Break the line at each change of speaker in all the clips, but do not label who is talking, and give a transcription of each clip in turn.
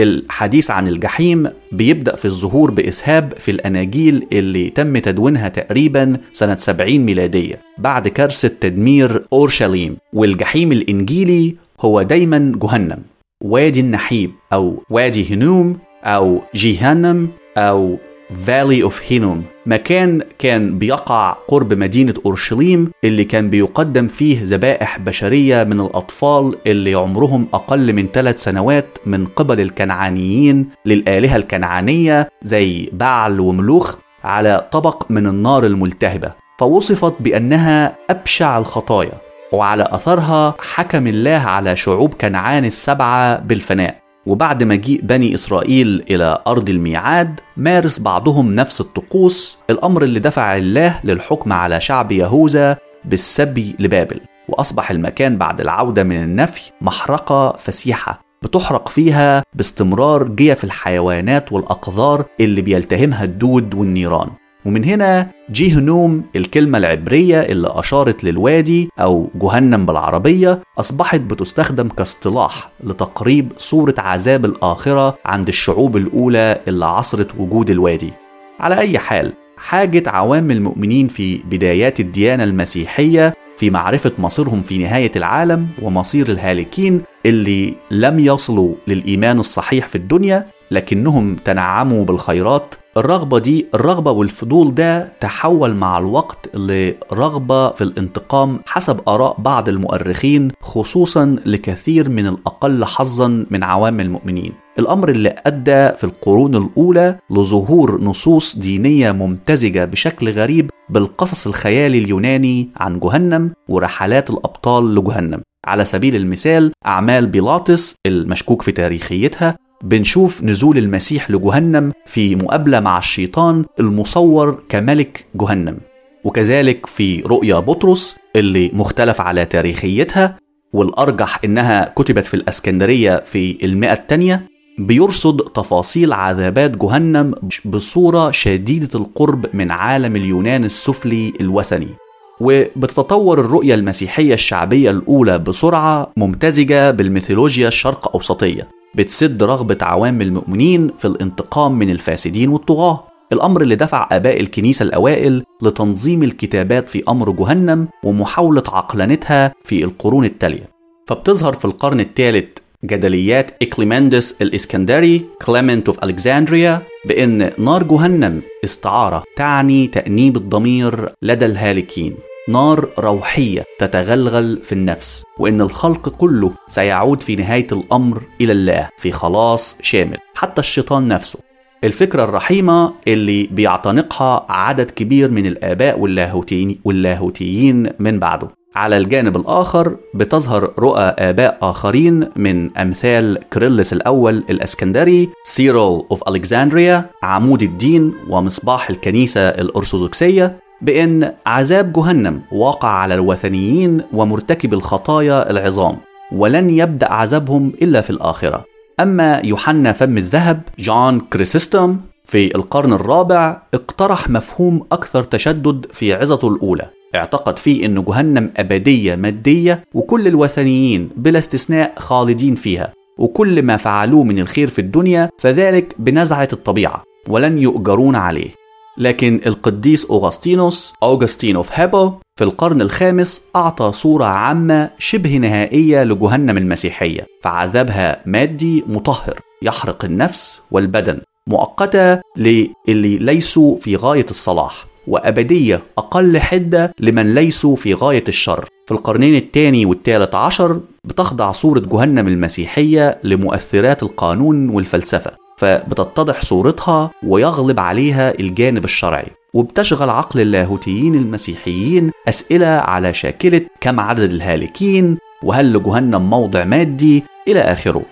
الحديث عن الجحيم بيبدأ في الظهور بإسهاب في الأناجيل اللي تم تدوينها تقريبا سنة 70 ميلادية بعد كارثة تدمير أورشليم. والجحيم الإنجيلي هو دايما جهنم وادي النحيب أو وادي هنوم أو جهنم أو فالي اوف هينوم مكان كان بيقع قرب مدينة أورشليم اللي كان بيقدم فيه ذبائح بشرية من الأطفال اللي عمرهم أقل من ثلاث سنوات من قبل الكنعانيين للآلهة الكنعانية زي بعل وملوخ على طبق من النار الملتهبة. فوصفت بأنها أبشع الخطايا وعلى أثرها حكم الله على شعوب كنعان السبعة بالفناء. وبعد مجيء بني إسرائيل إلى أرض الميعاد مارس بعضهم نفس الطقوس الأمر اللي دفع الله للحكم على شعب يهوذا بالسبي لبابل وأصبح المكان بعد العودة من النفي محرقة فسيحة بتحرق فيها باستمرار جيف الحيوانات والأقذار اللي بيلتهمها الدود والنيران. ومن هنا جيهنوم الكلمة العبرية اللي أشارت للوادي أو جهنم بالعربية أصبحت بتستخدم كاصطلاح لتقريب صورة عذاب الآخرة عند الشعوب الأولى اللي عصرت وجود الوادي. على أي حال حاجة عوام المؤمنين في بدايات الديانة المسيحية في معرفة مصيرهم في نهاية العالم ومصير الهالكين اللي لم يصلوا للإيمان الصحيح في الدنيا لكنهم تنعموا بالخيرات الرغبة دي الرغبة والفضول ده تحول مع الوقت لرغبة في الانتقام حسب آراء بعض المؤرخين خصوصا لكثير من الأقل حظا من عوام المؤمنين. الأمر اللي أدى في القرون الأولى لظهور نصوص دينية ممتزجة بشكل غريب بالقصص الخيالي اليوناني عن جهنم ورحلات الأبطال لجهنم. على سبيل المثال أعمال بيلاطس المشكوك في تاريخيتها بنشوف نزول المسيح لجهنم في مقابلة مع الشيطان المصور كملك جهنم. وكذلك في رؤيا بطرس اللي مختلف على تاريخيتها والأرجح إنها كتبت في الأسكندرية في المئة الثانية بيرصد تفاصيل عذابات جهنم بصورة شديدة القرب من عالم اليونان السفلي الوثني. وبتتطور الرؤية المسيحية الشعبية الأولى بسرعة ممتزجة بالميثولوجيا الشرق أوسطية. بتسد رغبة عوام المؤمنين في الانتقام من الفاسدين والطغاة. الأمر اللي دفع آباء الكنيسة الأوائل لتنظيم الكتابات في أمر جهنم ومحاولة عقلنتها في القرون التالية. فبتظهر في القرن الثالث جدليات إكليمندس الإسكندري Clement of Alexandria بأن نار جهنم استعارة تعني تأنيب الضمير لدى الهالكين. نار روحية تتغلغل في النفس وإن الخلق كله سيعود في نهاية الأمر إلى الله في خلاص شامل حتى الشيطان نفسه. الفكرة الرحيمة اللي بيعتنقها عدد كبير من الآباء واللاهوتيين, واللاهوتيين من بعده. على الجانب الآخر بتظهر رؤى آباء آخرين من أمثال كريلس الأول الأسكندري سيرول أوف ألكسندريا عمود الدين ومصباح الكنيسة الأرثوذكسية بأن عذاب جهنم واقع على الوثنيين ومرتكب الخطايا العظام ولن يبدأ عذابهم إلا في الآخرة. أما يوحنا فم الذهب جون كريسيستوم في القرن الرابع اقترح مفهوم أكثر تشدد في عظته الأولى. اعتقد فيه أن جهنم أبدية مادية وكل الوثنيين بلا استثناء خالدين فيها وكل ما فعلوه من الخير في الدنيا فذلك بنزعة الطبيعة ولن يؤجرون عليه. لكن القديس أوغسطينوس أوغسطين هيبو في القرن الخامس أعطى صورة عامة شبه نهائية لجهنم المسيحية فعذابها مادي مطهر يحرق النفس والبدن مؤقتة للي ليسوا في غاية الصلاح وأبدية أقل حدة لمن ليسوا في غاية الشر. في القرنين الثاني والثالث عشر بتخضع صورة جهنم المسيحية لمؤثرات القانون والفلسفة. فبتتضح صورتها ويغلب عليها الجانب الشرعي. وبتشغل عقل اللاهوتيين المسيحيين أسئلة على شاكلة كم عدد الهالكين وهل لجهنم موضع مادي إلى آخره.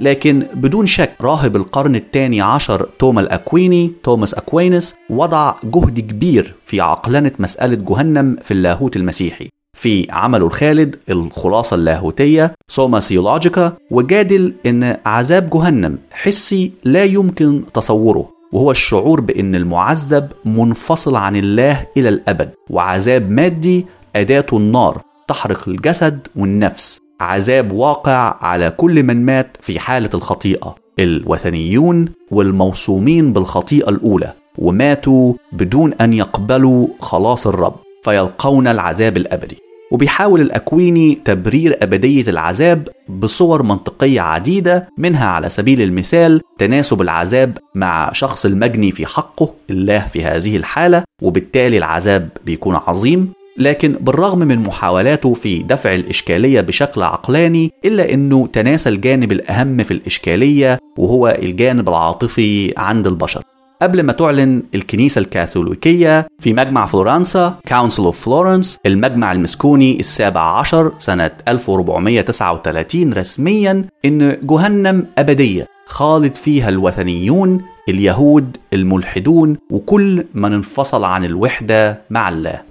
لكن بدون شك راهب القرن الثاني عشر توما الأكويني Thomas Aquinas وضع جهد كبير في عقلنة مسألة جهنم في اللاهوت المسيحي. في عمله الخالد الخلاصة اللاهوتية Summa Theologica وجادل أن عذاب جهنم حسي لا يمكن تصوره وهو الشعور بأن المعذب منفصل عن الله إلى الأبد وعذاب مادي أداته النار تحرق الجسد والنفس عذاب واقع على كل من مات في حالة الخطيئة الوثنيون والموصومين بالخطيئة الأولى وماتوا بدون أن يقبلوا خلاص الرب فيلقون العذاب الأبدي. وبيحاول الأكويني تبرير أبدية العذاب بصور منطقية عديدة منها على سبيل المثال تناسب العذاب مع شخص المجني في حقه الله في هذه الحالة وبالتالي العذاب بيكون عظيم. لكن بالرغم من محاولاته في دفع الإشكالية بشكل عقلاني إلا أنه تناسى الجانب الأهم في الإشكالية وهو الجانب العاطفي عند البشر. قبل ما تعلن الكنيسة الكاثوليكية في مجمع فلورنسا Council of Florence المجمع المسكوني السابع عشر سنة 1439 رسميا إن جهنم أبدية خالد فيها الوثنيون اليهود الملحدون وكل من انفصل عن الوحدة مع الله.